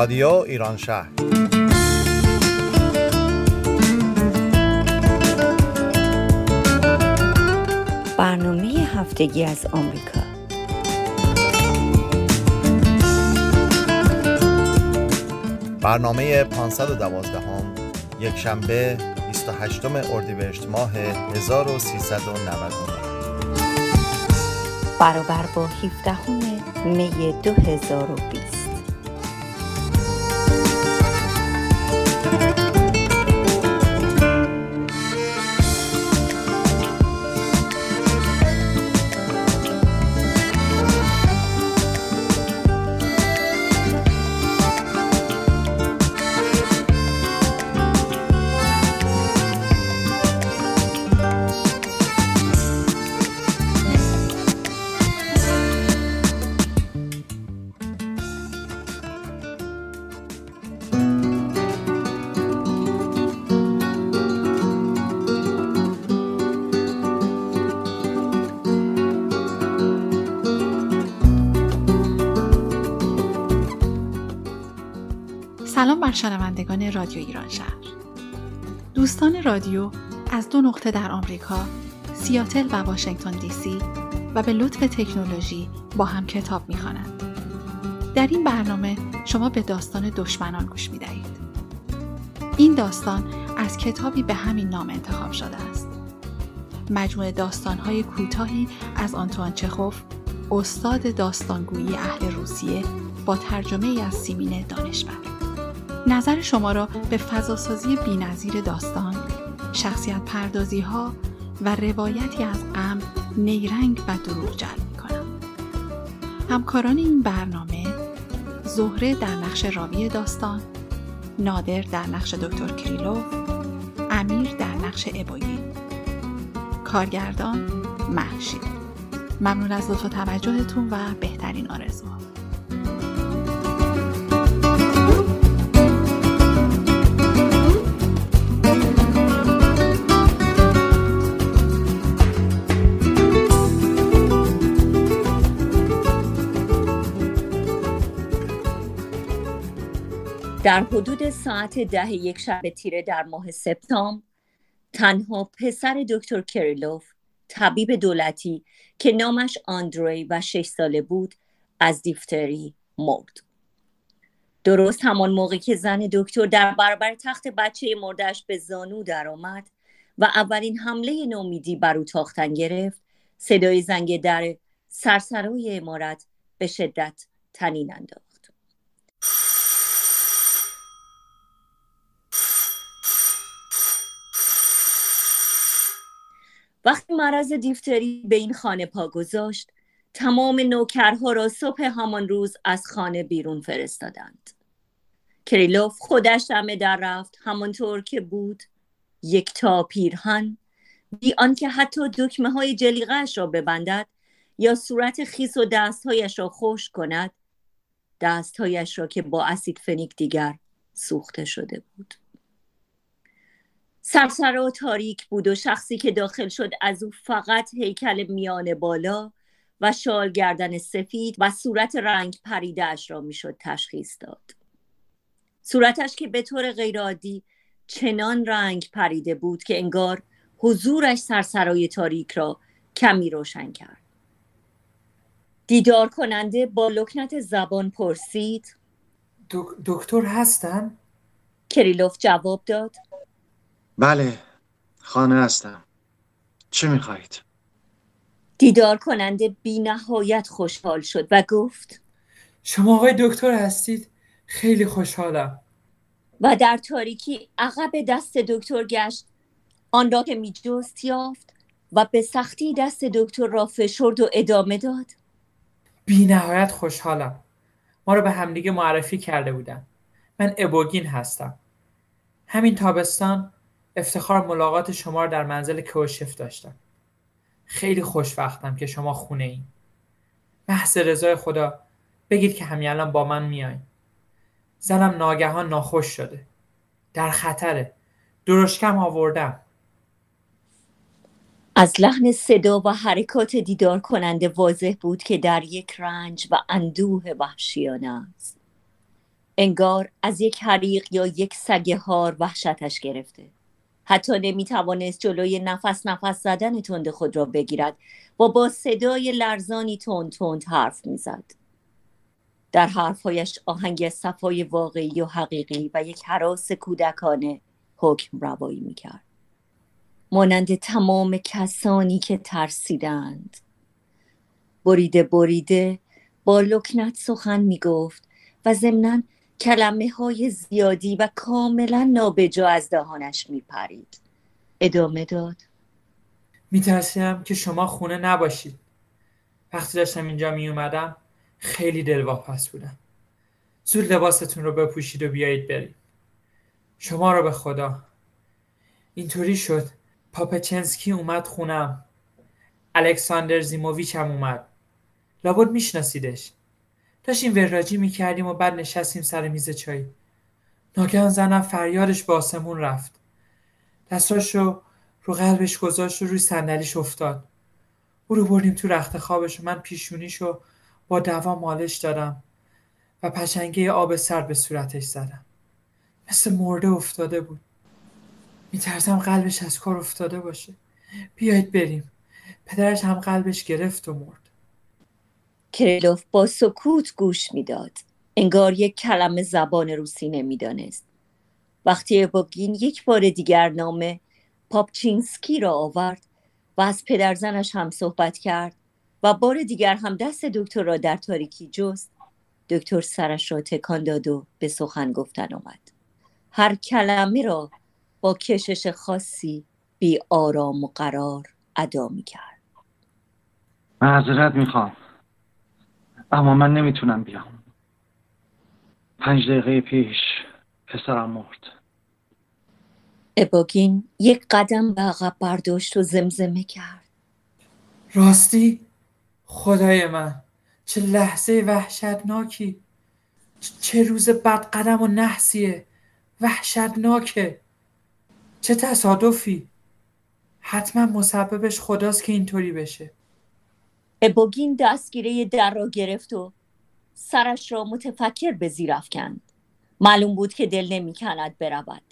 رادیو ایران شهر. برنامه هفتگی از آمریکا. برنامه 512 هم یک شنبه 28 اردیبهشت ماه 1399 برابر با 17 می 2020 سلام بر شنوندگان رادیو ایران شهر. دوستان رادیو از دو نقطه در آمریکا سیاتل و واشنگتن دی سی و به لطف تکنولوژی با هم کتاب می‌خوانند. در این برنامه شما به داستان دشمنان گوش می‌دهید. این داستان از کتابی به همین نام انتخاب شده است. مجموعه داستانهای کوتاهی از آنتوان چخوف استاد داستانگویی اهل روسیه با ترجمه از سیمین دانشور. نظر شما را به فضاسازی بینظیر داستان، شخصیت پردازی ها و روایتی از غم، نیرنگ و دروغ جلب می کنم. همکاران این برنامه زهره در نقش راوی داستان، نادر در نقش دکتر کریلوف، امیر در نقش ابایی، کارگردان محشید. ممنون از لطف توجهتون و بهترین آرزوها. در حدود ساعت ده یک شب تیره در ماه سپتامبر تنها پسر دکتر کریلوف طبیب دولتی که نامش آندری و شش ساله بود از دیفتری مرد. درست همان موقع که زن دکتر در برابر تخت بچه مردش به زانو درآمد و اولین حمله نومیدی بر او تاختن گرفت صدای زنگ در سرسرای امارت به شدت تنین انداخت. وقتی مرض دیفتری به این خانه پا گذاشت تمام نوکرها را صبح همان روز از خانه بیرون فرستادند. کریلوف خودش دمه در رفت همانطور که بود. یک تا پیرهن بی آنکه حتی دکمه های جلیقهاش را ببندد یا صورت خیس و دستهایش را خوش کند دستهایش را که با اسید فنیک دیگر سوخته شده بود. سرسرا تاریک بود و شخصی که داخل شد از او فقط هیکل میان بالا و شال گردن سفید و صورت رنگ پریدهش را می‌شد تشخیص داد صورتش که به طور غیرعادی چنان رنگ پریده بود که انگار حضورش سرسرای تاریک را کمی روشن کرد دیدار کننده با لکنت زبان پرسید دکتر هستن؟ کریلوف جواب داد بله خانه هستم. چه می‌خواهید؟ دیدار کننده بی نهایت خوشحال شد و گفت شما آقای دکتر هستید؟ خیلی خوشحالم. و در تاریکی عقب دست دکتر گشت. آن را که می جست یافت و به سختی دست دکتر را فشرد و ادامه داد. بی نهایت خوشحالم. ما رو به همدیگه معرفی کرده بودن. من ابوگین هستم. همین تابستان افتخار ملاقات شما رو در منزل کوشف داشتم. خیلی خوشوقتم که شما خونه این محض رضای خدا بگید که همین الان با من میاین زنم ناگهان ناخوش شده. در خطره. درشکم آوردم. از لحن صدا و حرکات دیدار کننده واضح بود که در یک رنج و اندوه وحشیانه است. انگار از یک حریق یا یک سگهار وحشتش گرفته. حتی نمی توانست جلوی نفس نفس زدن تند خود را بگیرد و با صدای لرزانی تند تند حرف می‌زد. در حرفهایش آهنگ صفای واقعی و حقیقی و یک حراس کودکانه حکم روایی می‌کرد. مانند تمام کسانی که ترسیدند. بریده بریده با لکنت سخن می‌گفت و ضمنا کلمه های زیادی و کاملا نابجا از دهانش میپرید. ادامه داد. میترسیم که شما خونه نباشید. وقتی داشتم اینجا میومدم خیلی دلواپس بودم. زود لباستون رو بپوشید و بیایید بریم شما رو به خدا. اینطوری شد. پاپچنسکی اومد خونم. الکساندر زیموویچ هم اومد. لابد میشناسیدش. داشتیم وراجی می‌کردیم و بعد نشستیم سر میز چای. ناگهان زنم فریادش به آسمون رفت. دستاشو رو قلبش گذاشت و روی صندلیش افتاد. او رو بردیم تو رخت خوابش و من پیشونیشو با دوا مالش دادم و پشنگه آب سرد به صورتش زدم. مثل مرده افتاده بود. میترسم قلبش از کار افتاده باشه. بیایید بریم. پدرش هم قلبش گرفت و مرد. کریلوف با سکوت گوش می‌داد. انگار یک کلمه زبان روسی نمی‌دانست. وقتی ابوگین یک بار دیگر نام پاپچینسکی را آورد و از پدرزنش هم صحبت کرد و بار دیگر هم دست دکتر را در تاریکی جست دکتر سرش را تکان داد و به سخن گفتن آمد. هر کلمه را با کشش خاصی بی آرام و قرار ادا می کرد معذرت می‌خوام. اما من نمی‌تونم بیام. پنج دقیقه پیش پسرم مرد. اباگین یک قدم به عقب برداشت و زمزمه کرد. راستی خدای من چه لحظه وحشتناکی. چه روز بد قدم و نحسیه. وحشتناکه. چه تصادفی. حتما مسببش خداست که اینطوری بشه. ابوگین دستگیره در را گرفت و سرش را متفکر به زیر افکند. معلوم بود که دل نمی کند برود.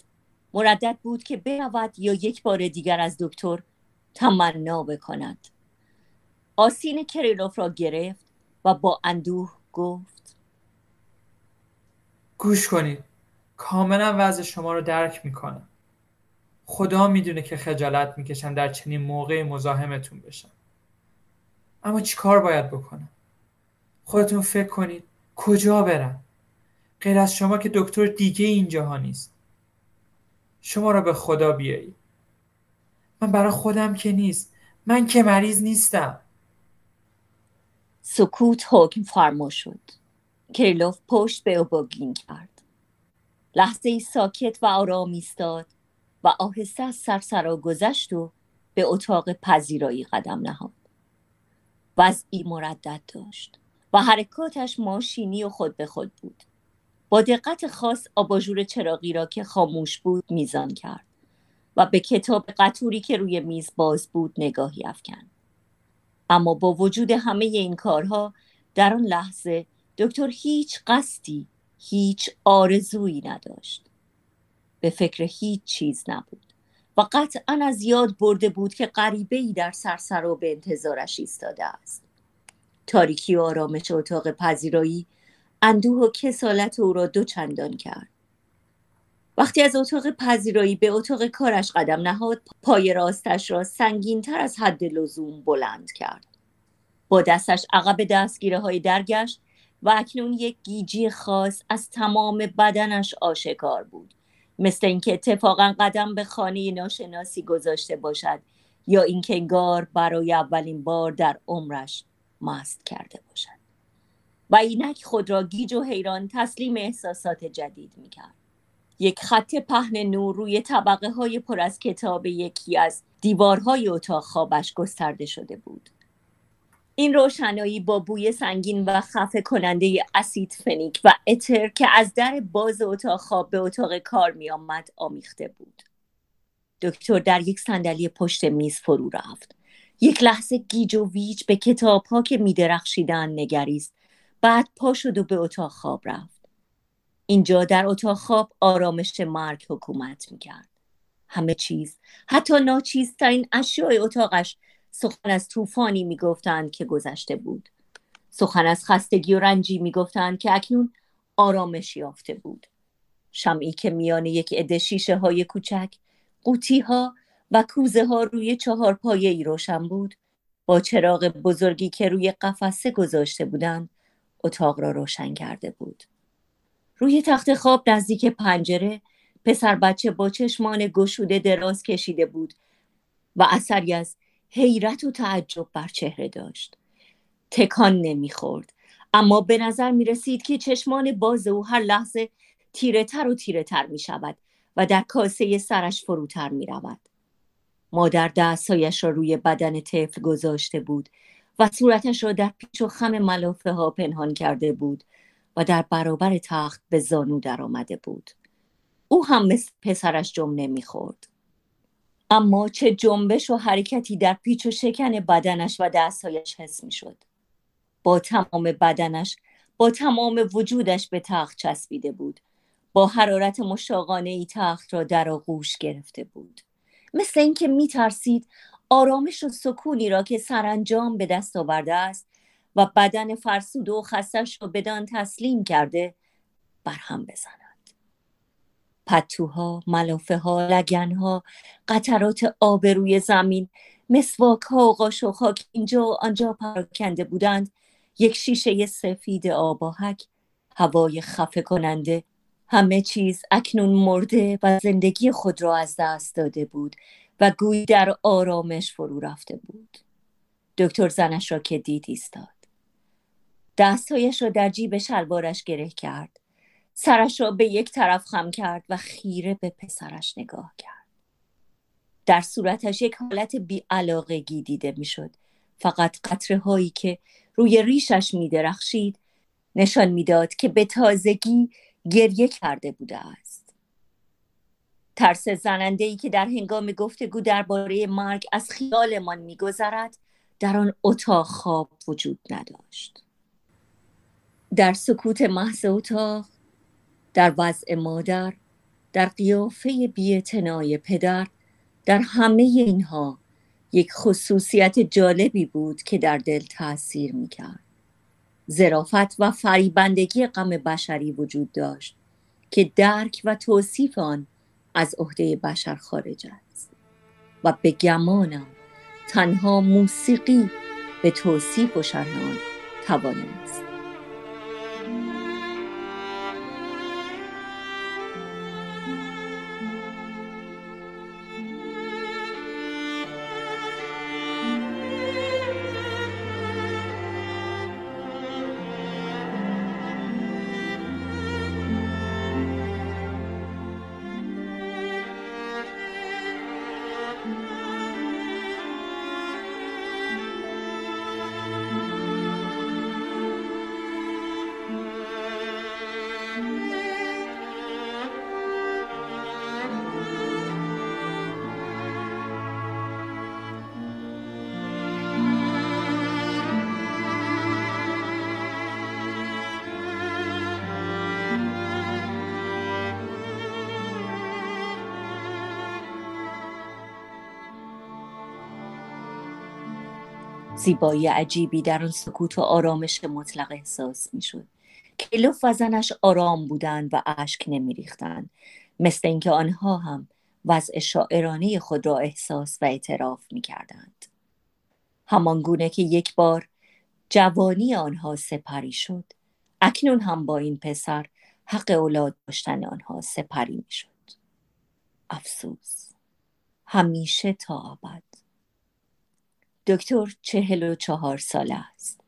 مردد بود که برود یا یک بار دیگر از دکتر تمنا بکند. آسین کریلوف را گرفت و با اندوه گفت گوش کنید کاملا وضع شما رو درک می‌کنم. خدا می‌دونه که خجالت می‌کشم در چنین موقع مزاحمتون بشم. اما کار باید بکنم؟ خودتون فکر کنید کجا برم؟ غیر از شما که دکتر دیگه اینجاها نیست. شما را به خدا بیایی من برای خودم که نیست. من که مریض نیستم. سکوت حکم فرما شد. کریلوف پشت به اوباگین کرد. لحظه ای ساکت و آرام ایستاد و آهسته از سرسرا گذشت و به اتاق پذیرایی قدم نهاد. وضعی مردد داشت و حرکاتش ماشینی و خود به خود بود. با دقت خاص آباژور چراغی را که خاموش بود میزان کرد و به کتاب قطوری که روی میز باز بود نگاهی افکند. اما با وجود همه این کارها در آن لحظه دکتر هیچ قصدی هیچ آرزویی نداشت. به فکر هیچ چیز نبود. و قطعا از یاد برده بود که غریبه ای در سرسر و به انتظارش ایستاده است. تاریکی و آرامش اتاق پذیرایی اندوه و کسالت او را دو چندان کرد. وقتی از اتاق پذیرایی به اتاق کارش قدم نهاد پای راستش را سنگین تر از حد لزوم بلند کرد. با دستش عقب دستگیره های درگشت و اکنون یک گیجی خاص از تمام بدنش آشکار بود. مثل اینکه اتفاقا قدم به خانه ناشناسی گذاشته باشد یا اینکه انگار برای اولین بار در عمرش مست کرده باشد. و اینک خود را گیج و حیران تسلیم احساسات جدید می‌کرد. یک خط پهن نور روی طبقه های پر از کتاب یکی از دیوارهای اتاق خوابش گسترده شده بود. این روشنایی با بوی سنگین و خفه کننده اسید فنیک و اتر که از در باز اتاق خواب به اتاق کار می آمد آمیخته بود. دکتر در یک صندلی پشت میز فرو رفت. یک لحظه گیج و ویج به کتاب ها که می درخشیدن نگریست. بعد پا شد و به اتاق خواب رفت. اینجا در اتاق خواب آرامش مرگ حکومت می‌کرد همه چیز حتی ناچیزترین اشیاء اتاقش سخن از طوفانی می‌گفتند که گذشته بود. سخن از خستگی و رنجی می‌گفتند که اکنون آرامش یافته بود. شمعی که میان یک عده شیشه های کوچک قوطی ها و کوزه ها روی چهار پایه ای روشن بود با چراغ بزرگی که روی قفسه گذاشته بودند اتاق را روشن کرده بود. روی تخت خواب نزدیک پنجره پسر بچه با چشمان گشوده دراز کشیده بود و اثری از حیرت و تعجب بر چهره داشت تکان نمی‌خورد اما به نظر می رسید که چشمان باز او هر لحظه تیره تر و تیره تر می شود و در کاسه سرش فروتر می رود. مادر دستهایش را روی بدن طفل گذاشته بود و صورتش را در پیچ و خم ملافه ها پنهان کرده بود و در برابر تخت به زانو در آمده بود. او هم مثل پسرش جمع نمی‌خورد. اما چه جنبش و حرکتی در پیچ و شکن بدنش و دستهایش حس می‌شد. با تمام بدنش با تمام وجودش به تخت چسبیده بود. با حرارت مشاقانه ای تخت را در آغوش گرفته بود. مثل اینکه میترسید آرامش و سکونی را که سرانجام به دست آورده است و بدن فرسود و خستش را بدان تسلیم کرده برهم بزند پتوها، ملافه ها، لگن ها، قطرات آب روی زمین، مسواک ها و قاشق ها که اینجا و آنجا پراکنده بودند یک شیشه سفید آباهک هوای خفه کننده همه چیز اکنون مرده و زندگی خود را از دست داده بود و گویی در آرامش فرو رفته بود. دکتر زنش را که دید ایستاد. دستهایش را در جیب شلوارش گره کرد. سرش را به یک طرف خم کرد و خیره به پسرش نگاه کرد. در صورتش یک حالت بیعلاقگی دیده می‌شد. فقط قطره هایی که روی ریشش می درخشید نشان می‌داد که به تازگی گریه کرده بوده است. ترس زننده ای که در هنگام گفتگو درباره مرگ از خیالمان میگذرد در آن اتاق خواب وجود نداشت. در سکوت محض اتاق در وضع مادر در قیافه بیاعتنای پدر در همه اینها یک خصوصیت جالبی بود که در دل تاثیر می‌کرد. زرافت و فریبندگی غم بشری وجود داشت که درک و توصیف آن از عهده بشر خارج است و به گمانم تنها موسیقی به توصیف و شرح آن توانست زیبایی عجیبی در آن سکوت و آرامش مطلق احساس می‌شد. کلوف و زنش آرام بودند و اشک نمیریختند. مثل اینکه آنها هم وضع شاعرانه خود را احساس و اعتراف می‌کردند. همان گونه که یک بار جوانی آنها سپری شد اکنون هم با این پسر حق اولاد داشتن آنها سپری می‌شد. افسوس. همیشه تا ابد. دکتر چهل و چهار ساله است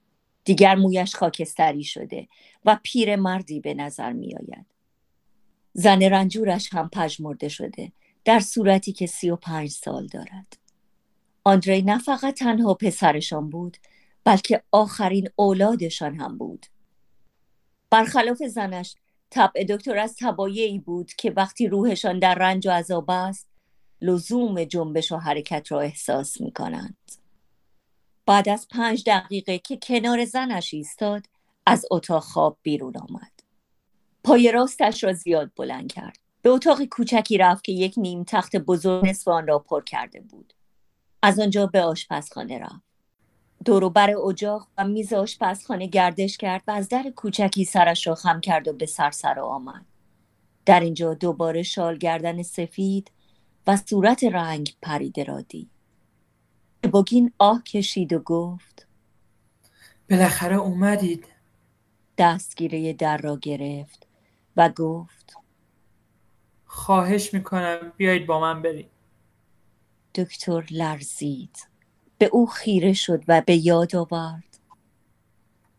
دیگر مویش خاکستری شده و پیر مردی به نظر می آید. زن رنجورش هم پژمرده شده در صورتی که سی و پنج سال دارد آندری نه فقط تنها پسرشان بود بلکه آخرین اولادشان هم بود برخلاف زنش طبع دکتر از تبایعی بود که وقتی روحشان در رنج و عذاب است لزوم جنبش و حرکت را احساس می کنند. بعد از پنج دقیقه که کنار زنش ایستاد از اتاق خواب بیرون آمد. پای راستش را زیاد بلند کرد. به اتاق کوچکی رفت که یک نیم تخت بزرگ نصف آن را پر کرده بود. از آنجا به آشپزخانه رفت. بر اجاق و میز آشپزخانه گردش کرد و از در کوچکی سرش را خم کرد و به سرسر آمد. در اینجا دوباره شال گردن سفید و صورت رنگ پریده را دید. بگین آه کشید و گفت. بالاخره اومدید. دستگیره در را گرفت و گفت. خواهش می‌کنم بیایید با من بریم. دکتر لرزید. به او خیره شد و به یاد آورد.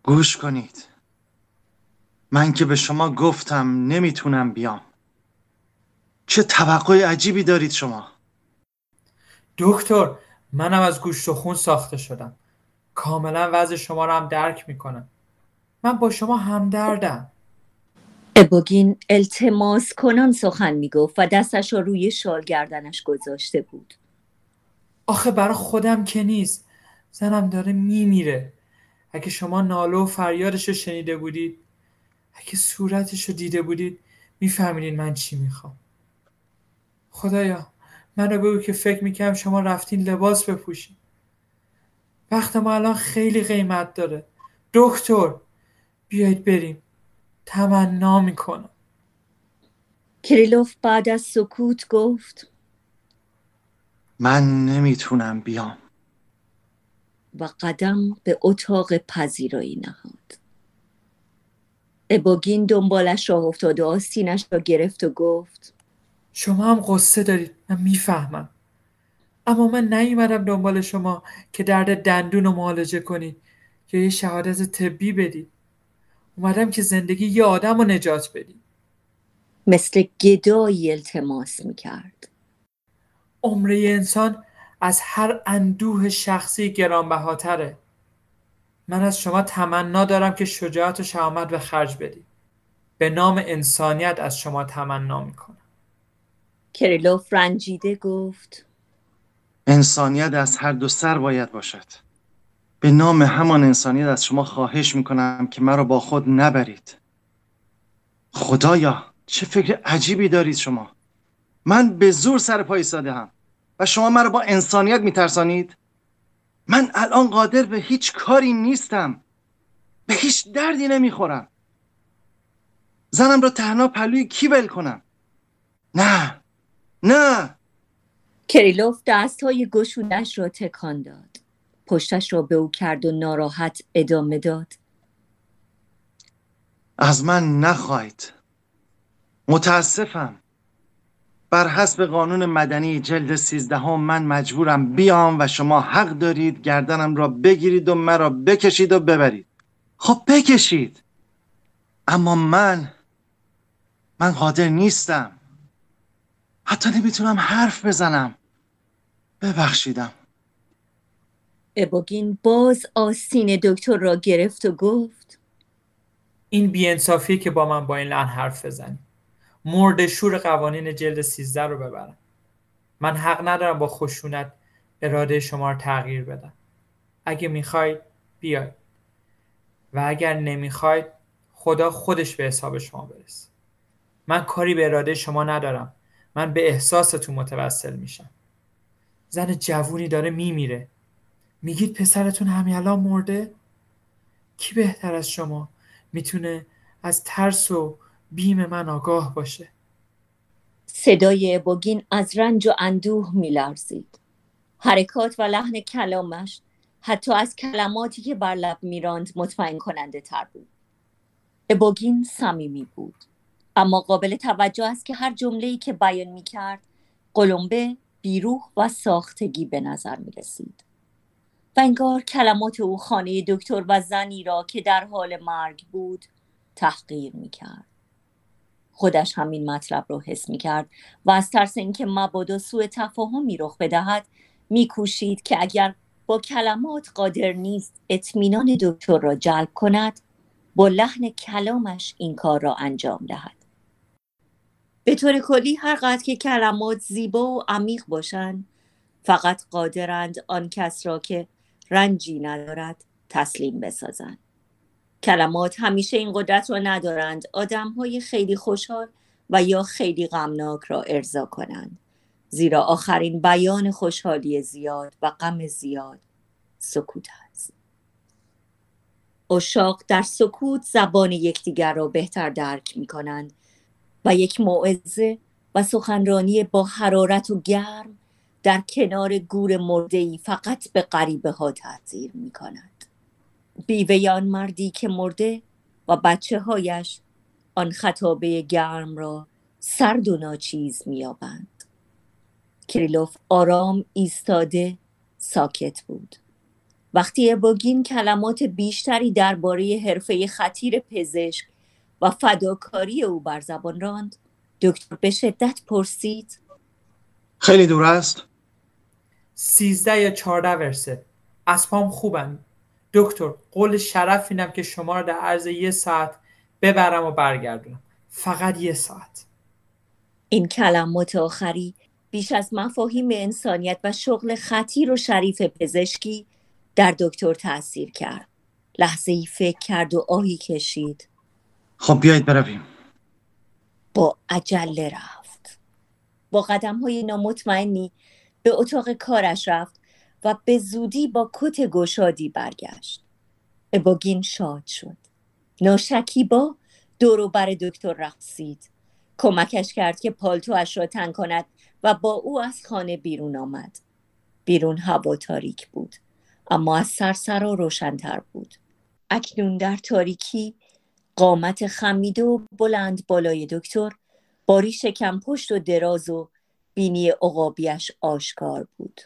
گوش کنید. من که به شما گفتم نمی‌تونم بیام. چه توقع عجیبی دارید شما. دکتر منم از گوشت و خون ساخته شدم. کاملا وضع شما رو هم درک می‌کنم من با شما همدردم. ابوگین التماس کنان سخن می‌گفت و دستش را روی شال گردنش گذاشته بود. آخه برا خودم که نیست. زنم داره میمیره. اگه شما ناله و فریادش رو شنیده بودید اگه صورتش رو دیده بودید میفهمیدین من چی می‌خوام. خدایا. منو بگو که فکر می‌کنم شما رفتین لباس بپوشین. وقت ما الان خیلی قیمت داره. دکتر بیایید بریم. تمنا می‌کنم. کریلوف بعد از سکوت گفت من نمی‌تونم بیام. و قدم به اتاق پذیرایی نهاد. ابوگین دنبالش راه افتاد و آستینش را گرفت و گفت شما هم قصه دارید. من می‌فهمم. اما من نیومدم دنبال شما که درد دندون رو معالجه کنید یا یه شهادت طبی بدید اومدم که زندگی یه آدم رو نجات بدید مثل گدایی التماس می‌کرد. عمره انسان از هر اندوه شخصی گرانبهاتره. من از شما تمنا دارم که شجاعت و شهامت به خرج بدید به نام انسانیت از شما تمنا می‌کنم. کریلوف رنجیده گفت. انسانیت از هر دو سر باید باشد. به نام همان انسانیت از شما خواهش می‌کنم که مرا با خود نبرید. خدایا چه فکر عجیبی دارید شما. من به زور سر پای ایستاده هم. و شما مرا با انسانیت میترسانید؟ من الان قادر به هیچ کاری نیستم. به هیچ دردی نمی‌خورم. زنم را تنها پلوی کی ول کنم؟ نه نه. کریلوف دست های گشونش را تکان داد. پشتش را به او کرد و ناراحت ادامه داد. از من نخواهید. متاسفم. بر حسب قانون مدنی جلد سیزدهم من مجبورم بیام و شما حق دارید گردنم را بگیرید و مرا بکشید و ببرید. خب بکشید. اما من من قادر نیستم. حتی نمی‌تونم حرف بزنم. ببخشیدم. ابوگین باز آستین دکتر را گرفت و گفت این بیانصافی که با من با این لحن حرف بزنی. مرد شور قوانین جلد 13 رو ببرم. من حق ندارم با خشونت اراده شما رو تغییر بدم. اگه می‌خواید بیاید و اگر نمی‌خواید خدا خودش به حساب شما برسه. من کاری به اراده شما ندارم. من به احساستون متوسل میشم. زن جوونی داره میمیره. میگید پسرتون همین الان مرده؟ کی بهتر از شما می‌تونه از ترس و بیم من آگاه باشه؟ صدای بوگین از رنج و اندوه میلرزید. حرکات و لحن کلامش حتی از کلماتی که بر لب میراند مطمئن کننده تر بود. ابوگین صمیمی بود. اما قابل توجه است که هر جمله که بیان می کرد قلمبه بیروح و ساختگی به نظر می رسید و انگار کلمات او خانه دکتر و زنی را که در حال مرگ بود تحقیر می کرد خودش همین مطلب را حس می کرد و از ترس اینکه مبادا سوء تفاهمی رخ بدهد میکوشید که اگر با کلمات قادر نیست اطمینان دکتر را جلب کند با لحن کلامش این کار را انجام دهد. به طور کلی هر قدر که کلمات زیبا و عمیق باشند فقط قادرند آن کس را که رنجی ندارد تسلیم بسازند. کلمات همیشه این قدرت را ندارند آدم های خیلی خوشحال و یا خیلی غمناک را ارضا کنند. زیرا آخرین بیان خوشحالی زیاد و غم زیاد سکوت است. اشاق در سکوت زبان یکدیگر را بهتر درک می کنند و یک موعظه و سخنرانی با حرارت و گرم در کنار گور مردهی فقط به غریبه ها تاثیر می کند بیوه آن مردی که مرده و بچه هایش آن خطابه گرم را سرد و ناچیز میابند کریلوف آرام ایستاده ساکت بود. وقتی ابوگین کلمات بیشتری درباره حرفه خطیر پزشک و فداکاری او بر زبان راند. دکتر به شدت پرسید. خیلی دور است؟ سیزده یا چهارده ورسه. اسبام خوبن دکتر قول شرف اینم که شما رو در عرض یه ساعت ببرم و برگردونم. فقط یه ساعت. این کلمات آخری بیش از مفاهیم انسانیت و شغل خطیر و شریف پزشکی در دکتر تاثیر کرد. لحظه ای فکر کرد و آهی کشید. خب بیایید برویم. با عجله رفت. با قدم های نامطمئنی به اتاق کارش رفت و به زودی با کت گشادی برگشت. اباگین شاد شد. ناشکیبا دورو بر دکتر رقصید. کمکش کرد که پالتواش را تن کند و با او از خانه بیرون آمد. بیرون هوا تاریک بود اما از سرسرا روشنتر بود. اکنون در تاریکی قامت خمیده و بلند بالای دکتر باری شکم پشت و دراز و بینی عقابیش آشکار بود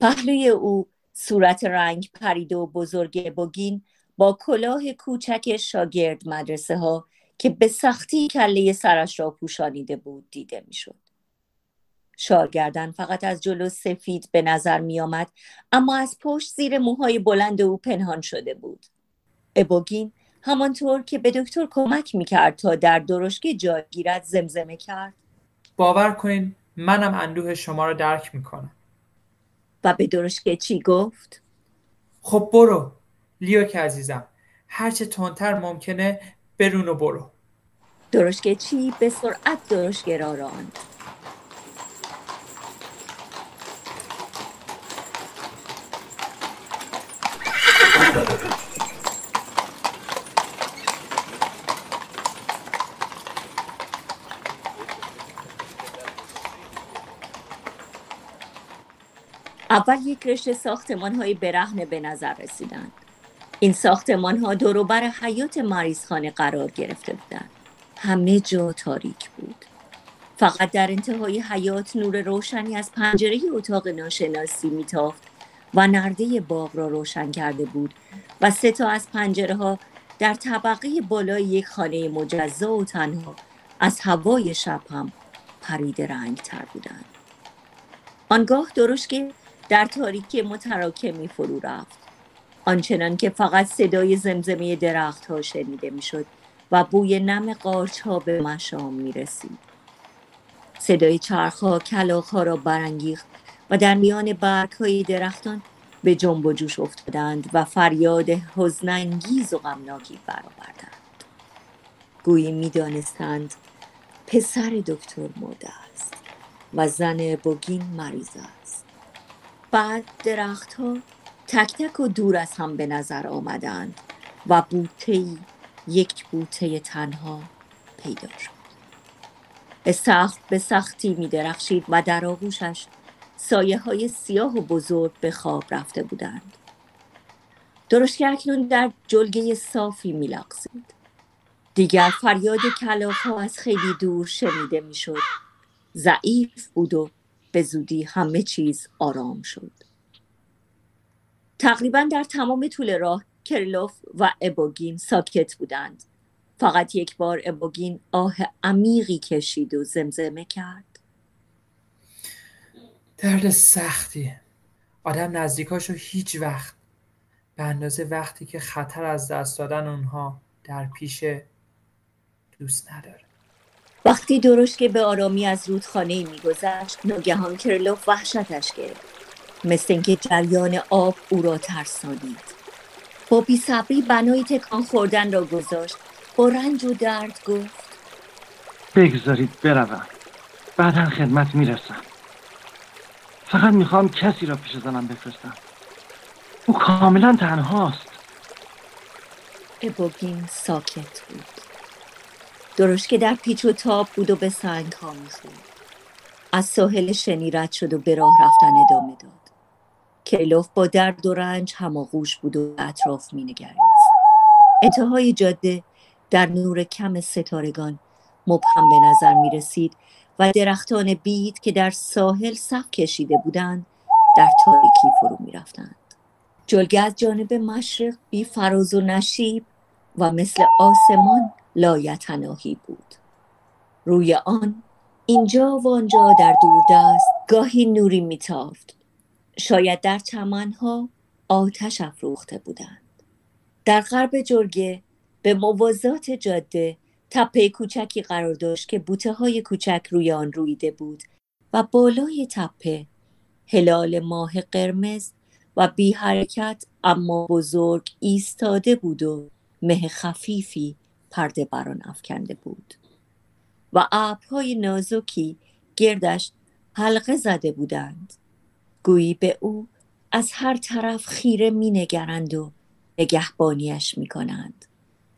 پهلوی او صورت رنگ پریده و بزرگ بگین با کلاه کوچک شاگرد مدرسه ها که به سختی کله سرش را پوشانیده بود دیده می‌شد. شارگردن فقط از جلو سفید به نظر می آمد اما از پشت زیر موهای بلند او پنهان شده بود. ابوگین همانطور که به دکتر کمک می کرد تا در درشگه جای گیرد زمزمه کرد. باور کنین منم اندوه شما را درک می کنم. و به درشگه چی گفت؟ خب برو لیو که عزیزم هرچه تندتر ممکنه برون و برو درشگه چی به سرعت درشگه را راند اول یک رشته ساختمان های برهنه به نظر رسیدند این ساختمان ها دوروبر حیات مریضخانه قرار گرفته بودند. همه جا تاریک بود. فقط در انتهای حیات نور روشنی از پنجره اتاق ناشناسی میتافت و نرده باغ را روشن کرده بود و سه تا از پنجره ها در طبقه بالای یک خانه مجزا و تنها از هوای شب هم پرید رنگ تر بودند. آنگاه درشکه در تاریکی متراکمی فرو رفت. آنچنان که فقط صدای زمزمه درخت ها شنیده می‌شد و بوی نم قارچ ها به مشام می رسید. صدای چرخ ها کلاخ ها را برانگیخت و در میان برگ های درختان به جنب و جوش افتادند و فریاد حزنانگیز و غمناکی برآوردند. گویی می‌دانستند پسر دکتر مرده است و زن بوگین مریض است. بعد درختها تک تک و دور از هم به نظر آمدند و بوته یک بوته تنها پیدا شد. سخت به سختی می درخشید و در آغوشش سایه های سیاه و بزرگ به خواب رفته بودند. درشت که اکنون در جلگه صافی می لغزید. دیگر فریاد کلاخ ها از خیلی دور شنیده می شد ضعیف بود و به زودی همه چیز آرام شد. تقریبا در تمام طول راه کریلوف و ابوگین ساکت بودند. فقط یک بار ابوگین آه عمیقی کشید و زمزمه کرد. درد سختی. آدم نزدیکاشو هیچ وقت به اندازه وقتی که خطر از دست دادن اونها در پیش دوست نداره. وقتی درشت که به آرامی از رودخانه میگذشت ناگهان کرلوف وحشتش گرفت. مثل اینکه جریان آب او را ترسانید. با بیصبری بنای تکان خوردن را گذاشت. با رنج و درد گفت بگذارید بروم. بعدا خدمت می‌رسم. فقط می‌خوام کسی را پیش زنم بفرستم. او کاملا تنهاست. ابوگین ساکت بود. درشت که در پیچ و تاب بود و به سنگ ها می‌خورد. از ساحل شنی رد شد و به راه رفتن ادامه داد. کیلوف با درد و رنج هماغوش بود و اطراف مینگریست. انتهای جاده در نور کم ستارگان مبهم به نظر می رسید و درختان بید که در ساحل صف کشیده بودند در تاریکی فرو می رفتند. جلگه از جانب مشرق بی فراز و نشیب و مثل آسمان لایتناهی بود. روی آن اینجا و آنجا در دوردست گاهی نوری میتافت شاید در چمنها آتش افروخته بودند در غرب جرگه به موازات جاده تپه کوچکی قرار داشت که بوته های کوچک روی آن رویده بود و بالای تپه هلال ماه قرمز و بی حرکت اما بزرگ ایستاده بود و مه خفیفی پرده بران افکنده بود. و ابرهای نازکی گردش حلقه زده بودند. گویی به او از هر طرف خیره می نگرند و نگهبانیش می کنند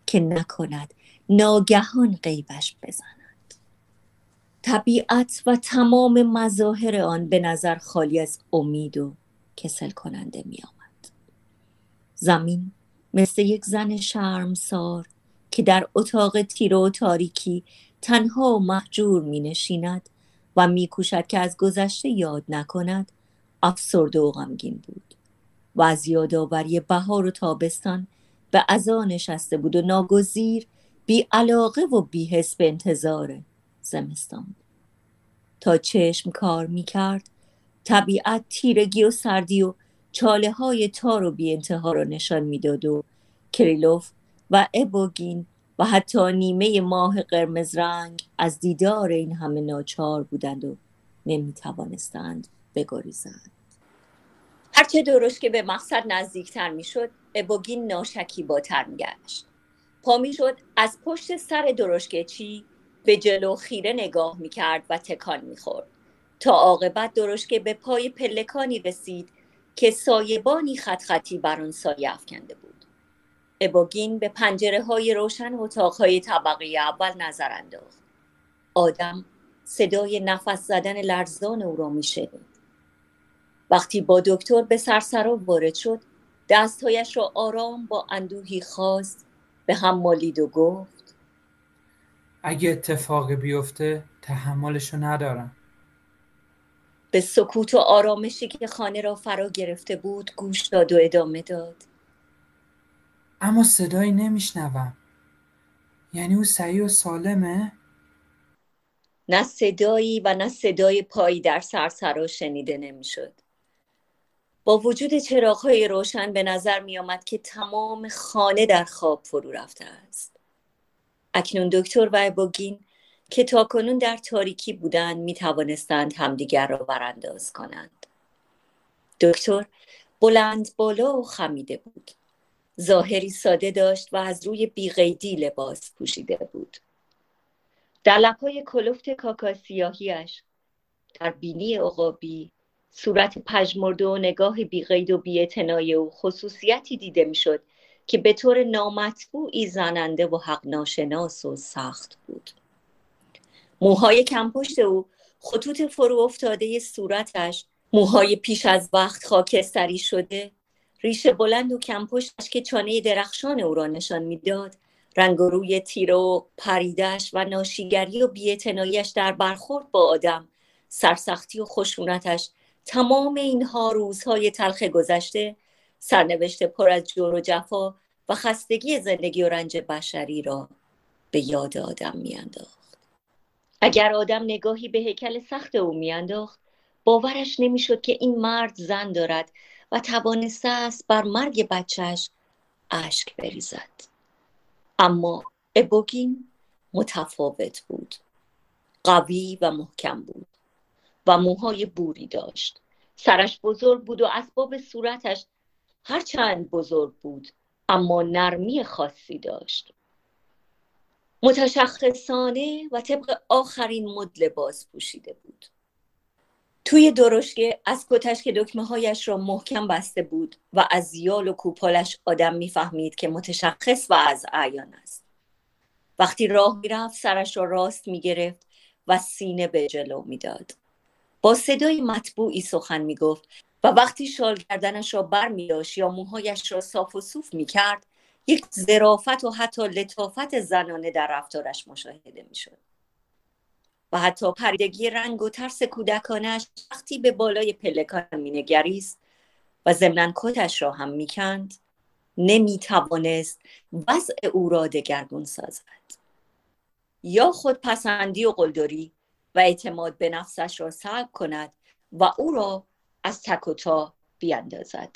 که نکند ناگهان غیبش بزنند طبیعت و تمام مظاهر آن به نظر خالی از امید و کسل کننده می آمد. زمین مثل یک زن شرمسار که در اتاق تیره و تاریکی تنها و محجور می نشیند و می کوشد که از گذشته یاد نکند افسرده و غمگین بود و از یادآوری بهار و تابستان به عزا نشسته بود و ناگزیر بی علاقه و بی حس به انتظار زمستان تا چشم کار می کرد طبیعت تیرگی و سردی و چاله های تار و بی انتها را نشان می‌داد و کریلوف و ابوگین و حتی نیمه ماه قرمز رنگ از دیدار این همه ناچار بودند و نمی توانستند بگریزند. هرچه درشت که به مقصد نزدیکتر می‌شد ابوگین ناشکیباتر میگشت. پا می‌شد از پشت سر درشکچی به جلو خیره نگاه می‌کرد و تکان می‌خورد. تا عاقبت درشکه به پای پلکانی رسید که سایبانی خط خطی بر آن سایه افکنده بود. ابوگین به پنجره های روشن اتاقهای طبقه اول نظر انداخت. آدم صدای نفس زدن لرزان او را میشنید. وقتی با دکتر به سرسرا وارد شد دستهایش را آرام با اندوهی خواست به هم مالید و گفت اگه اتفاقی بیفته تحملشو ندارم. به سکوت و آرامشی که خانه را فرا گرفته بود گوش داد و ادامه داد. اما صدایی نمیشنوم. یعنی او سعی و سالمه؟ نه صدایی و نه صدای پایی در سرسرا شنیده نمی‌شد. با وجود چراغهای روشن به نظر می آمد که تمام خانه در خواب فرو رفته است. اکنون دکتر و ابوگین که تاکنون در تاریکی بودند می توانستند همدیگر را برانداز کنند. دکتر بلند بالا و خمیده بود. ظاهری ساده داشت و از روی بیقیدی لباس پوشیده بود. در لبهای کلفت کاکا سیاهیش در بینی عقابی صورت پژمرده و نگاه بیقید و بیاعتنای او خصوصیتی دیده می‌شد که به طور نامطبوعی زننده و حق ناشناس و سخت بود. موهای کمپشت او خطوط فرو افتاده صورتش موهای پیش از وقت خاکستری شده ریشه بلند و کمپشتش که چانه درخشان او را نشان می‌داد. رنگ و روی تیره و پریدش و ناشیگری و بیاعتناییش در برخورد با آدم سرسختی و خشونتش تمام اینها روزهای تلخ گذشته سرنوشت پر از جور و جفا و خستگی زندگی و رنج بشری را به یاد آدم میانداخت. اگر آدم نگاهی به هیکل سخت او میانداخت باورش نمی‌شد که این مرد زن دارد و توانسته است بر مرگ بچهش اشک بریزد. اما ابوگین متفاوت بود. قوی و محکم بود و موهای بوری داشت. سرش بزرگ بود و اسباب صورتش هرچند بزرگ بود اما نرمی خاصی داشت. متشخصانه و طبق آخرین مد لباس پوشیده بود. توی درشگه از کتش که دکمه هایش را محکم بسته بود و از یال و کوپالش آدم می‌فهمید که متشخص و از اعیان است وقتی راه می‌رفت سرش را راست می‌گرفت و سینه به جلو می‌داد با صدای مطبوعی سخن می‌گفت و وقتی شال گردنش را بر می یا موهایش را صاف و صوف می کرد یک زرافت و حتی لطافت زنانه در رفتارش مشاهده می شد. و حتی پریدگی رنگ و ترس کودکانش وقتی به بالای پلکان مینگریست و ضمنا کتش را هم می‌کند نمی‌توانست وضع او را دگرگون سازد. یا خود پسندی و قلدری و اعتماد به نفسش را سلب کند و او را از تک و تا بیاندازد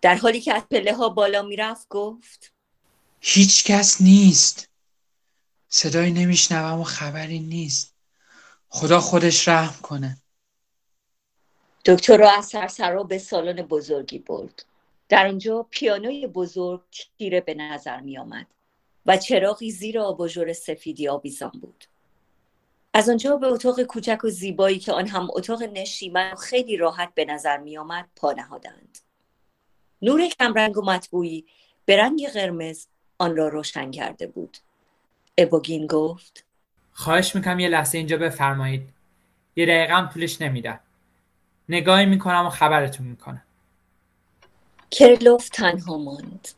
در حالی که از پله ها بالا می‌رفت گفت هیچ کس نیست. صدایی نمیشنوم و خبری نیست. خدا خودش رحم کنه. دکتر را از سرسرا به سالن بزرگی برد. در آنجا پیانوی بزرگ تیره به نظر می آمد و چراغی زیر آباژور سفیدی آویزان بود. از آنجا به اتاق کوچک و زیبایی که آن هم اتاق نشیمن خیلی راحت به نظر می آمد پا نهادند. نور کمرنگ و مطبوعی به رنگ قرمز آن را روشن کرده بود. ابوگین گفت. خواهش می‌کنم یه لحظه اینجا بفرمایید. یه دقیقه هم طولش نمیدن نگاهی می‌کنم و خبرتون می‌کنم. کرلوف تنها ماند.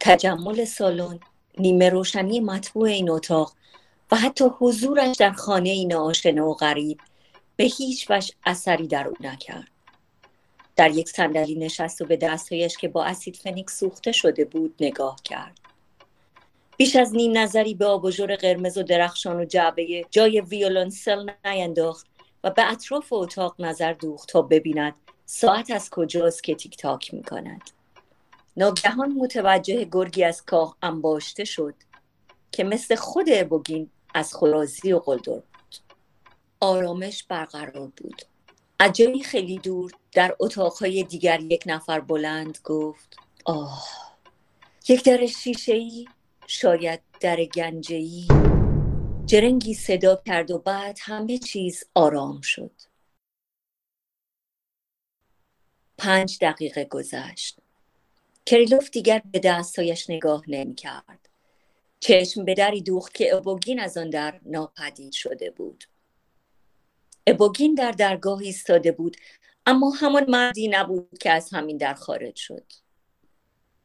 تجمل سالن نیمه روشنی مطبوع این اتاق و حتی حضورش در خانه این آشنا و غریب به هیچ وجه اثری در او نکرد. در یک صندلی نشست و به دستهایش که با اسید فنیک سوخته شده بود نگاه کرد. بیش از نیم نظری به آباژور قرمز و درخشان و جعبه جای ویولونسل نینداخت و به اطراف اتاق نظر دوخت تا ببیند ساعت از کجاست که تیک تاک می کند. ناگهان متوجه گرگی از کاه انباشته شد که مثل خود ابوگین از خرازی و قلدر بود. آرامش برقرار بود. از جایی خیلی دور در اتاقهای دیگر یک نفر بلند گفت آه یک در شیشه ای شاید در گنجهی جرنگی صدا کرد و بعد همه چیز آرام شد. پنج دقیقه گذشت. کریلوف دیگر به دستهایش نگاه نمی کرد چشم به دری دوخت که ابوگین از آن در ناپدید شده بود. ابوگین در درگاه ایستاده بود اما همان مردی نبود که از همین در خارج شد.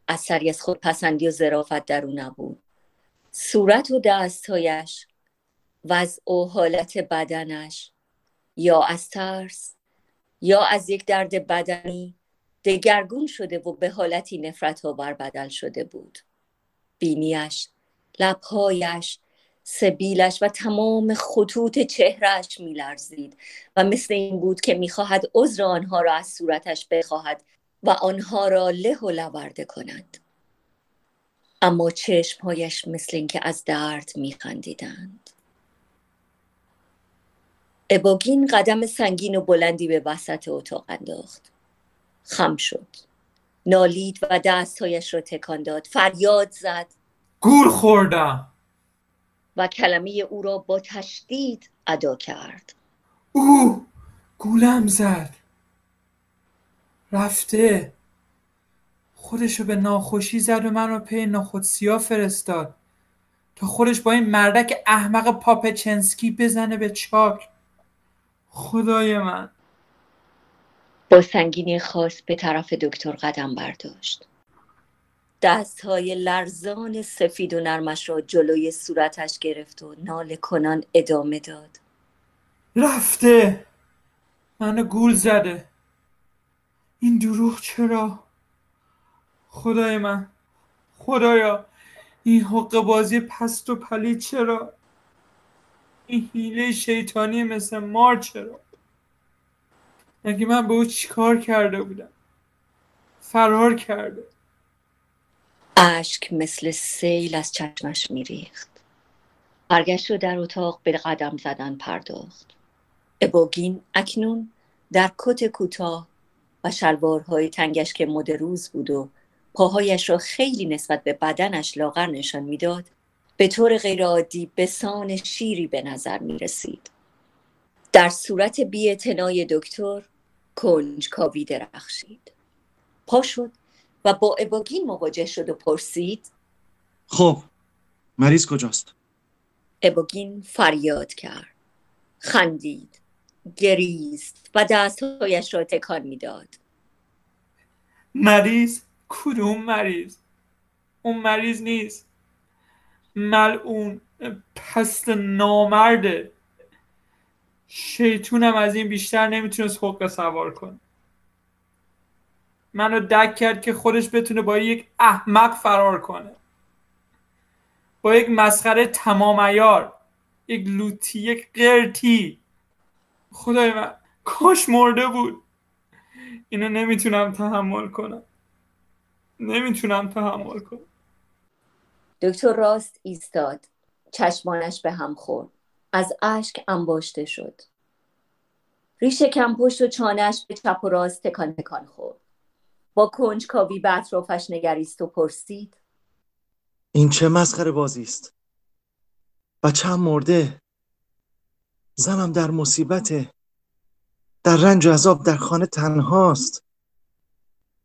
اثری از خودپسندی و ظرافت در او نبود. صورت و دستهایش وضع و حالت بدنش یا از ترس یا از یک درد بدنی دگرگون شده و به حالتی نفرت آور بدل شده بود. بینیش لبهایش سبیلش و تمام خطوط چهرهش میلرزید و مثل این بود که می‌خواهد عذر آنها را از صورتش بخواهد و آنها را له و لورده کند اما چشمهایش مثل اینکه از درد میخندیدند. اباگین قدم سنگین و بلندی به وسط اتاق انداخت. خم شد. نالید و دستهایش را تکان داد. فریاد زد. گور خوردم. و کلمه او را با تشدید ادا کرد. او گولم زد. رفته. خودشو به ناخوشی زد و من رو پی سیاه فرستاد. تا خودش با این مردک احمق پاپچنسکی بزنه به چاک. خدای من. با سنگینی خاص به طرف دکتر قدم برداشت. دستهای لرزان سفید و نرمش را جلوی صورتش گرفت و ناله کنان ادامه داد. رفته. منو گول زده. این دروغ چرا؟ خدای من. خدایا این حق بازی پست و پلید چرا؟ این حیله شیطانی مثل مار چرا؟ مگه من به او چیکار کرده بودم؟ فرار کرده. اشک مثل سیل از چشمش میریخت. برگشت و در اتاق به قدم زدن پرداخت. ابوگین اکنون در کت کوتاه و شلوارهای تنگش که مد روز بود و پاهایش را خیلی نسبت به بدنش لاغر نشان می‌داد به طور غیرعادی به سان شیری به نظر می رسید. در صورت بیاعتنای دکتر کنجکاوی درخشید پا شد و با اباگین مواجه شد و پرسید خب مریض کجاست؟ اباگین فریاد کرد خندید گریست و دستهایش را تکان می‌داد. مریض کدوم مریض؟ اون مریض نیست. ملعون پست نامرده. شیطونم از این بیشتر نمی‌تونست حق سوار کنه. منو دک کرد که خودش بتونه با یک احمق فرار کنه. با یک مسخره تمام ایار یک لوتی یک قرتی. خدای من کاش مرده بود. اینو نمی‌تونم تحمل کنم. نمی‌تونم تحمل کنم. دکتر راست ایستاد. چشمانش به هم خورد. از اشک انباشته شد. ریش کم پشت و چانش به چپ و راست تکان تکان خورد. با کنجکاوی به اطرافش نگریست و پرسید. این چه مسخره بازی است؟ بچه‌ام مرده. زنم در مصیبته در رنج و عذاب در خانه تنهاست.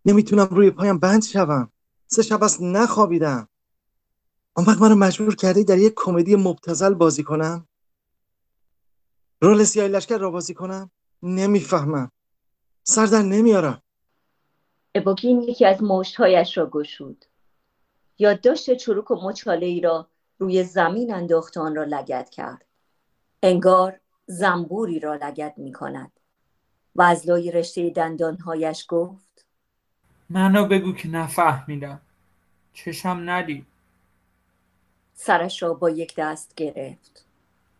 نمی‌تونم روی پایم بند شوم. سه شب است نخوابیدم. آن وقت منو مجبور کرده در یک کمدی مبتزل بازی کنم؟ رول سیاه لشکر را بازی کنم؟ نمی‌فهمم. سر در نمیارم. ابوگین یکی از مشتهایش را گشود. یادداشت چروک و مچاله ای را روی زمین انداخت آن را لگت کرد. انگار زنبوری را لگت می کند و از لای رشته دندانهایش گفت منو بگو که نفهمیدم. چشم ندید سرش را با یک دست گرفت.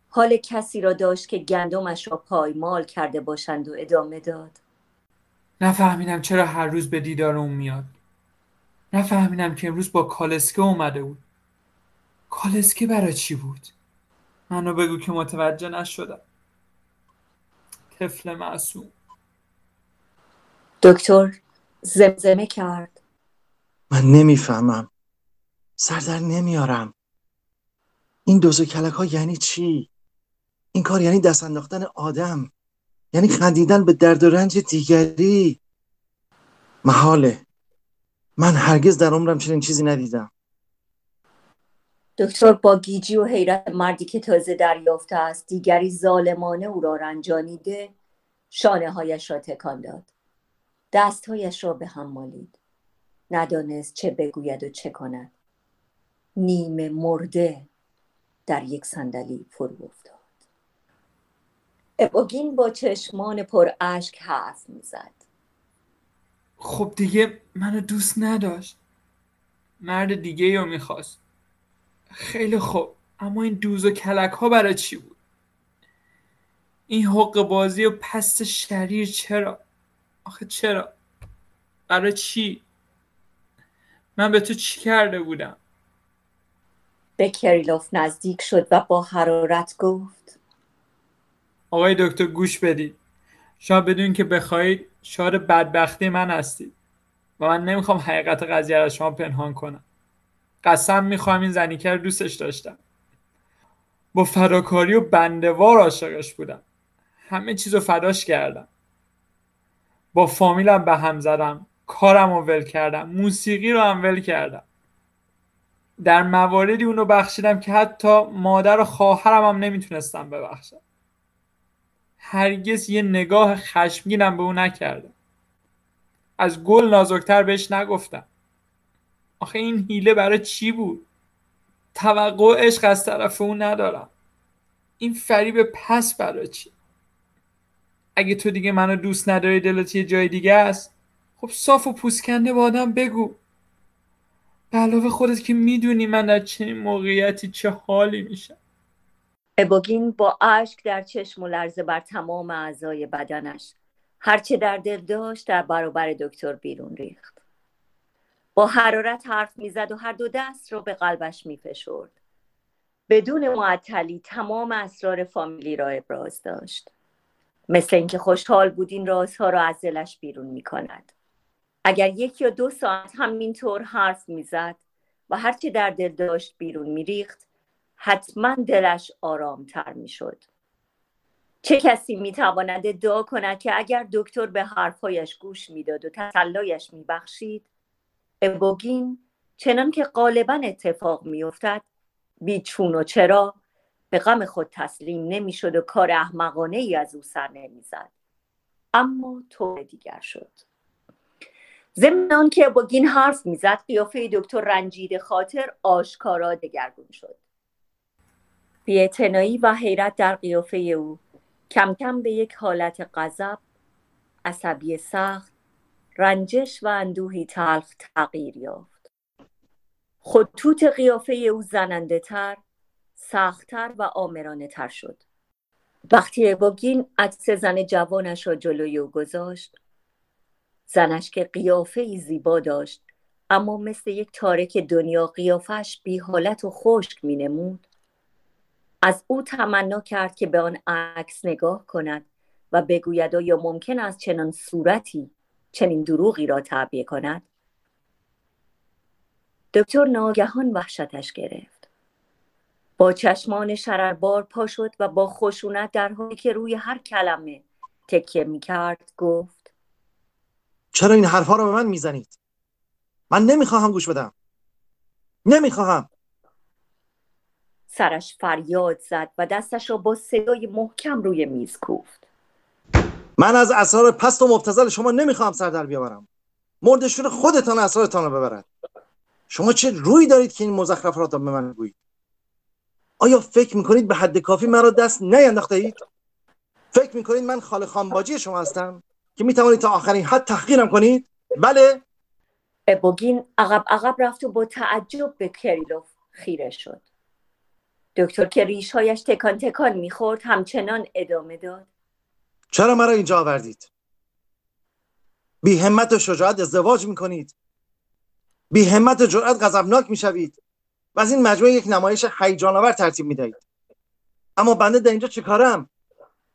حال کسی را داشت که گندمش را پایمال کرده باشند و ادامه داد. نفهمیدم چرا هر روز به دیدار اون میاد. نفهمیدم که امروز با کالسکه اومده بود. کالسکه برای چی بود؟ منو بگو که متوجه نشدم. طفل معصوم. دکتر زمزمه کرد. من نمی‌فهمم. سر در نمیارم. این دوز کلک ها یعنی چی؟ این کار یعنی دست انداختن آدم؟ یعنی خندیدن به درد و رنج دیگری؟ محاله. من هرگز در عمرم چنین چیزی ندیدم. دکتر با گیجی و حیرت مردی که تازه دریافته است دیگری ظالمانه او را رنجانیده شانه هایش را تکان داد. دستهایش را به هم مالید. ندانست چه بگوید و چه کند. نیمه مرده در یک صندلی فرو افتاد. ابوگین با چشمان پر اشک حرف می‌زد. خب دیگه منو دوست نداشت. مرد دیگه رو می‌خواست. خیلی خوب. اما این دوز و کلک ها برای چی بود؟ این حق بازی و پست شریر چرا؟ آخه چرا؟ برای چی؟ من به تو چی کرده بودم؟ به کریلوف نزدیک شد و با حرارت گفت. آقای دکتر گوش بدید شما بدون که بخواهید شاد بدبختی من هستید. و من نمی‌خوام حقیقت قضیه را شما پنهان کنم. قسم می‌خوام این زنیکر دوستش داشتم. با فداکاری و بندوار عاشقش بودم. همه چیز رو فداش کردم. با فامیلم به هم زدم کارم رو ول کردم موسیقی رو هم ول کردم. در مواردی اونو بخشیدم که حتی مادر و خواهرم هم نمی‌تونستم ببخشم. هرگز یه نگاه خشمگینم به او نکردم. از گل نازکتر بهش نگفتم. آخه این هیله برای چی بود؟ توقع عشق از طرف اون ندارم. این فریب پس برای چی؟ اگه تو دیگه منو دوست نداری دلت یه جای دیگه است خب صاف و پوسکنده با آدم بگو. به علاوه خودت که می‌دونی من در چنین موقعیتی چه حالی میشم. ابوگین با اشک در چشم و لرزه بر تمام اعضای بدنش. هرچه در دل داشت در برابر دکتر بیرون ریخت. با حرارت حرف می‌زد و هر دو دست را به قلبش میفشرد. بدون معطلی تمام اسرار فامیلی را ابراز داشت. مثل اینکه خوشحال بود این رازها را از دلش بیرون می کند. اگر یک یا دو ساعت همینطور حرف می‌زد و هرچه در دل داشت بیرون میریخت حتما دلش آرامتر می‌شد. چه کسی می‌تواند ادعا کند که اگر دکتر به حرفهایش گوش می‌داد و تسلایش میبخشید ابوگین چنان که غالبا اتفاق میافتد بیچون و چرا به غم خود تسلیم نمی‌شد و کار احمقانه ای از او سر نمی‌زد. اما طور دیگر شد. ضمن که ابوگین حرف می‌زد قیافه دکتر رنجید خاطر آشکارا دگرگون شد. بیاعتنایی و حیرت در قیافه او کم کم به یک حالت غضب عصبی سخت رنجش و اندوهی تلخ تغییر یافت. خطوط قیافه او زننده تر سختتر و آمرانه تر شد. وقتی ابوگین عکس زن جوانش را جلوی او گذاشت زنش که قیافه ای زیبا داشت اما مثل یک تارک دنیا قیافش بی حالت و خشک می نمود از او تمنا کرد که به آن عکس نگاه کند و بگوید آیا ممکن است چنان صورتی چنین دروغی را تعبیه کند؟ دکتر ناگهان وحشتش گرفت. با چشمان شرربار پا شد و با خشونت در حالی که روی هر کلمه تکیه می کرد گفت چرا این حرفها را به من می‌زنید؟ من نمی‌خواهم گوش بدم. نمی‌خواهم. سرش فریاد زد و دستش را با صدای محکم روی میز کوفت. من از اسرار پست و مبتزل شما نمی‌خواهم سر در بیاورم. مردشون خودتان اسرارتان رو ببرد. شما چه روی دارید که این مزخرفات را به من گویید؟ آیا فکر می‌کنید به حد کافی مرا دست نینداخته اید فکر می‌کنید من خاله خانباجی شما هستم که می‌توانید تا آخرین حد تحقیرم کنید؟ بله. ابوگین عقب عقب رفت و با تعجب به کریلوف خیره شد. دکتر که ریشهایش تکان تکان می‌خورد همچنان ادامه داد. چرا مرا اینجا آوردید؟ بی همت و شجاعت ازدواج می‌کنید. بی همت و جرأت غضبناک می‌شوید. و از این مجموعه یک نمایش هیجان آور ترتیب می‌دهید. اما بنده در اینجا چه کارم؟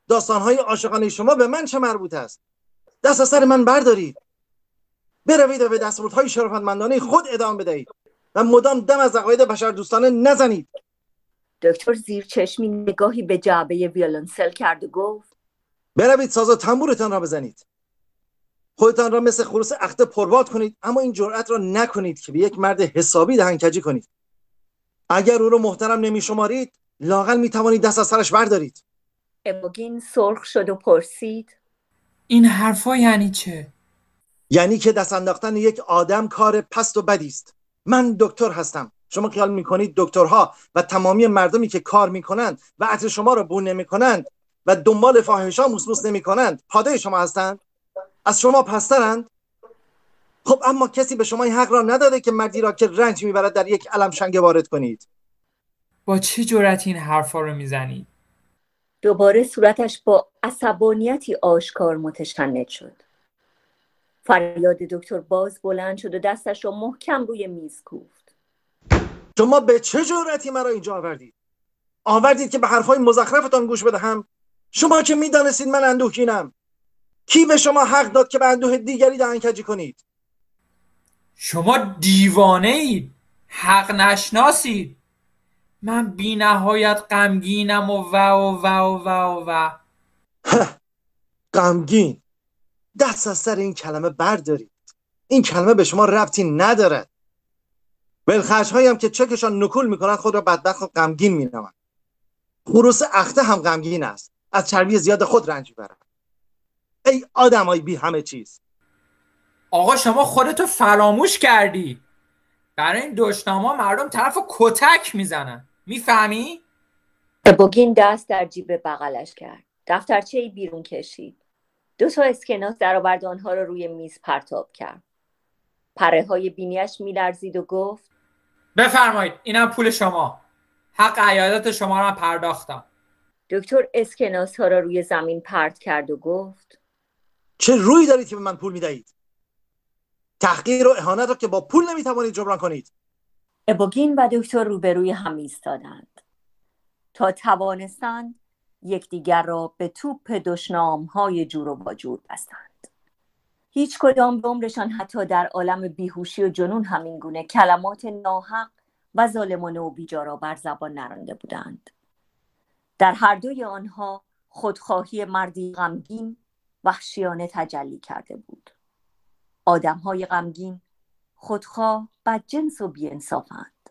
داستانهای عاشقانه شما به من چه مربوط است؟ دست از سر من بردارید. بروید و به دستورهای شرافتمندانه خود ادامه بدهید. و مدام دم از عقاید بشر دوستانه نزنید. دکتر زیر چشمی نگاهی به جعبه ویولنسل کرد و گفت بروید ساز و تنبورتان را بزنید. خودتان را مثل خروس اخته پرباد کنید اما این جرأت را نکنید که به یک مرد حسابی دهنکجی کنید. اگر او را محترم نمی شمارید لاقل می توانید دست از سرش بردارید. ابوگین سرخ شد و پرسید. این حرفا یعنی چه؟ یعنی که دست انداختن یک آدم کار پست و بدی است. من دکتر هستم. شما خیال می‌کنید دکترها و تمامی مردمی که کار می‌کنند و عطر شما را بو نمی‌کنند و دنبال فاحشا موسموس نمی‌کنند. پاده شما هستند؟ از شما پسترند؟ خب اما کسی به شما این حق را نداده که مردی را که رنج می‌برد در یک علم شنگه وارد کنید. با چه جرأت این حرفا رو می‌زنید؟ دوباره صورتش با عصبانیتی آشکار متشنج شد. فریاد دکتر باز بلند شد و دستش را محکم روی میز کوفت. شما به چه جرأتی مرا اینجا آوردید؟ آوردید که به حرفهای مزخرفتان گوش بدهم؟ شما که می‌دانستید من اندوهگینم. کی به شما حق داد که به اندوه دیگری دهنکجی کنید؟ شما دیوانه اید حق نشناسید. من بی نهایت غمگینم و و و و و و. و غمگین. دست از سر این کلمه بردارید. این کلمه به شما ربطی ندارد بلخش هم که چکشان نکول می‌کنند خود را بدبخت و غمگین مینامند خروس اخته هم غمگین است. از چربی زیاد خود رنج می‌برد ای آدمای بی همه چیز. آقا شما خودتو فراموش کردی. برای این دشناما مردم طرف کتک می‌زنن. می‌فهمی؟ ابوگین دست در جیب بغلش کرد. دفترچه ای بیرون کشید. دو تا اسکناس در آورد آنها را روی میز پرتاب کرد. پره های بینیش میلرزید و گفت بفرمایید اینم پول شما. حق عیادت شما را پرداختم. دکتر اسکناس ها را روی زمین پرت کرد و گفت چه روی دارید که به من پول می‌دهید؟ تحقیر و اهانت را که با پول نمی‌توانید جبران کنید. ابوگین و دکتر روبروی هم ایستادند. تا توانستند یکدیگر را به توپ دشنام های جور و باجور بستند. هیچ کدام به عمرشان حتی در عالم بیهوشی و جنون همین گونه کلمات ناحق و ظالمانه و بیجارا بر زبان نرانده بودند. در هر دوی آنها خودخواهی مردی غمگین وحشیانه تجلی کرده بود. آدمهای غمگین خودخواه جنس و بیانصافند.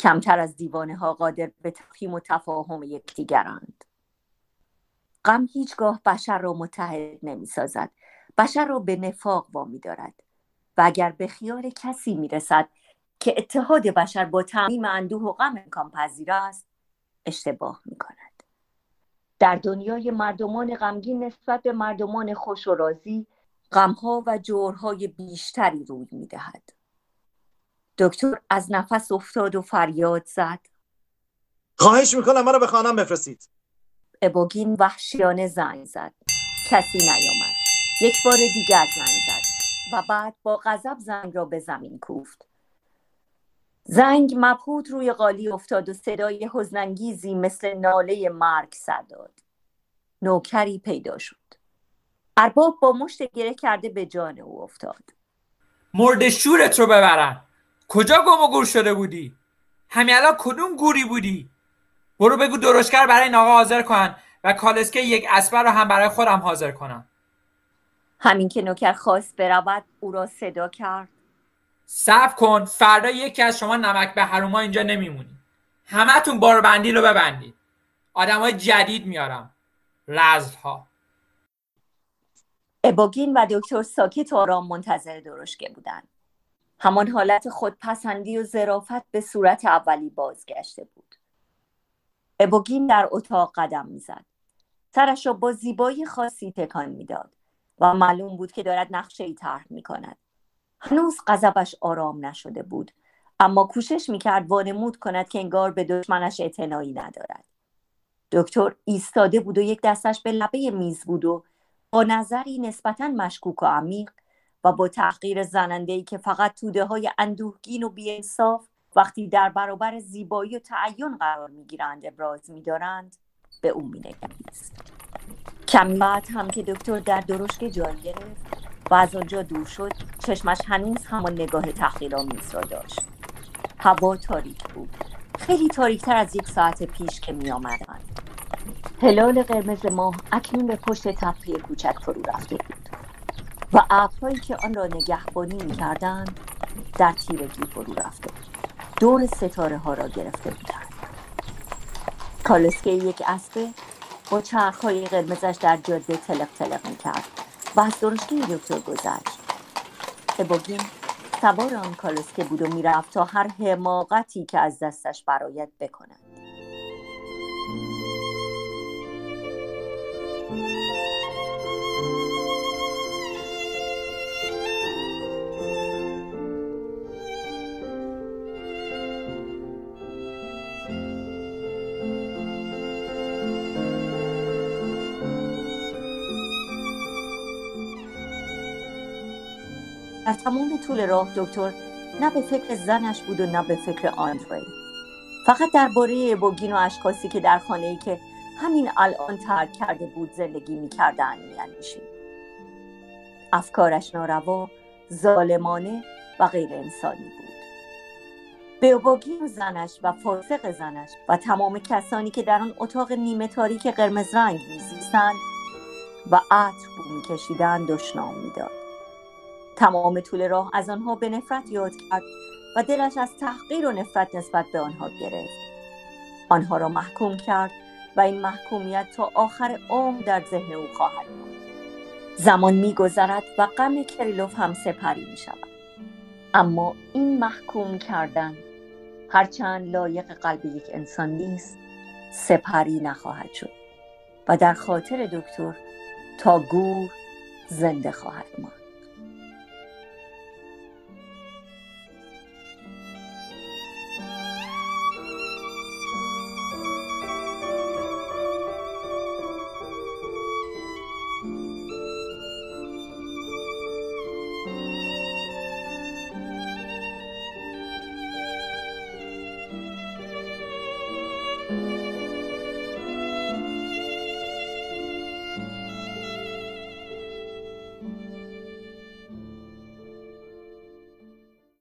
کمتر از دیوانه ها قادر به تفهیم و تفاهم یکدیگرند. غم هیچگاه بشر را متحد نمی سازد بشر را به نفاق وامی دارد و اگر به خیال کسی می رسد که اتحاد بشر با تعمیم اندوه و غم امکان پذیر است اشتباه می کند در دنیای مردمان غمگین نسبت به مردمان خوش و راضی غمها و جورهای بیشتری روی می دهد. دکتر از نفس افتاد و فریاد زد. خواهش می‌کنم مرا به خانم بفرستید. ابوگین وحشیانه زنگ زد. کسی نیامد. یک بار دیگر زنگ زد و بعد با غضب زنگ را به زمین کوفت. زنگ مبهوت روی قالی افتاد و صدای حزنانگیزی مثل ناله مرگ سر داد. نوکری پیدا شد. ارباب با مشت گره کرده به جان او افتاد. مرد شورت رو ببرن. کجا گم و گور شده بودی؟ همین الان کدوم گوری بودی؟ برو بگو درشکر برای ناقا حاضر کن و کالسکه یک اسبر رو هم برای خودم حاضر کنم. همین که نوکر خواست برود او را صدا کرد. صبر کن فردا یکی از شما نمک به حروما اینجا نمیمونی همتون بار بندی رو ببندید. آدم های جدید میارم. رزل ها ابوگین و دکتر ساکت آرام منتظر درشکه بودند همان حالت خودپسندی و ظرافت به صورت اولی بازگشته بود. ابوگین در اتاق قدم می‌زد. سرش را با زیبایی خاصی تکان می‌داد و معلوم بود که دارد نقشه ای طرح می کند هنوز غضبش آرام نشده بود. اما کوشش می‌کرد وانمود کند که انگار به دشمنش اعتنایی ندارد. دکتر ایستاده بود و یک دستش به لبه میز بود و با نظری نسبتا مشکوک و عمیق و با تحقیر زننده ای که فقط توده های اندوهگین و بیانصاف وقتی در برابر زیبایی و تعین قرار می‌گیرند ابراز میدارند به او مینگریست. کمی بعد هم که دکتر در درشک جای گرفت و از آنجا دور شد چشمش هنوز همان نگاه تحقیرآمیز را داشت. هوا تاریک بود. خیلی تاریکتر از یک ساعت پیش که می آمدند هلال قرمز ماه اکنون به پشت تپه کوچک فرو رفته بود و ابرهایی که آن را نگهبانی می‌کردند در تیرگی فرو رفته. دور ستاره ها را گرفته بودند. کالسکه یک اسبه با چرخهای قرمزش در جاده تلق تلق می‌کرد. و درشگی دکتر گذشت ابوگین سوار آن کالسکه بود و می‌رفت تا هر حماقتی که از دستش برایت بکند. در تمام طول راه دکتر نه به فکر زنش بود و نه به فکر آندری. فقط درباره بوگین و اشخاصی که در خانه ای که همین الان ترک کرده بود زندگی می‌کردن میاندیشید افکارش ناروا ظالمانه و غیر انسانی بود. به بوگین زنش و فاسق زنش و تمام کسانی که در آن اتاق نیمه تاریک قرمز رنگ میزیستند و عطر بو میکشیدند دشنام می‌داد. تمام طول راه از آنها به نفرت یاد کرد و دلش از تحقیر و نفرت نسبت به آنها گرفت. آنها را محکوم کرد و این محکومیت تا آخر عمر در ذهن او خواهد بود. زمان میگذرد و غم کریلوف هم سپری می شود اما این محکوم کردن هرچند لایق قلب یک انسان نیست سپری نخواهد شد و در خاطر دکتر تا گور زنده خواهد ماند.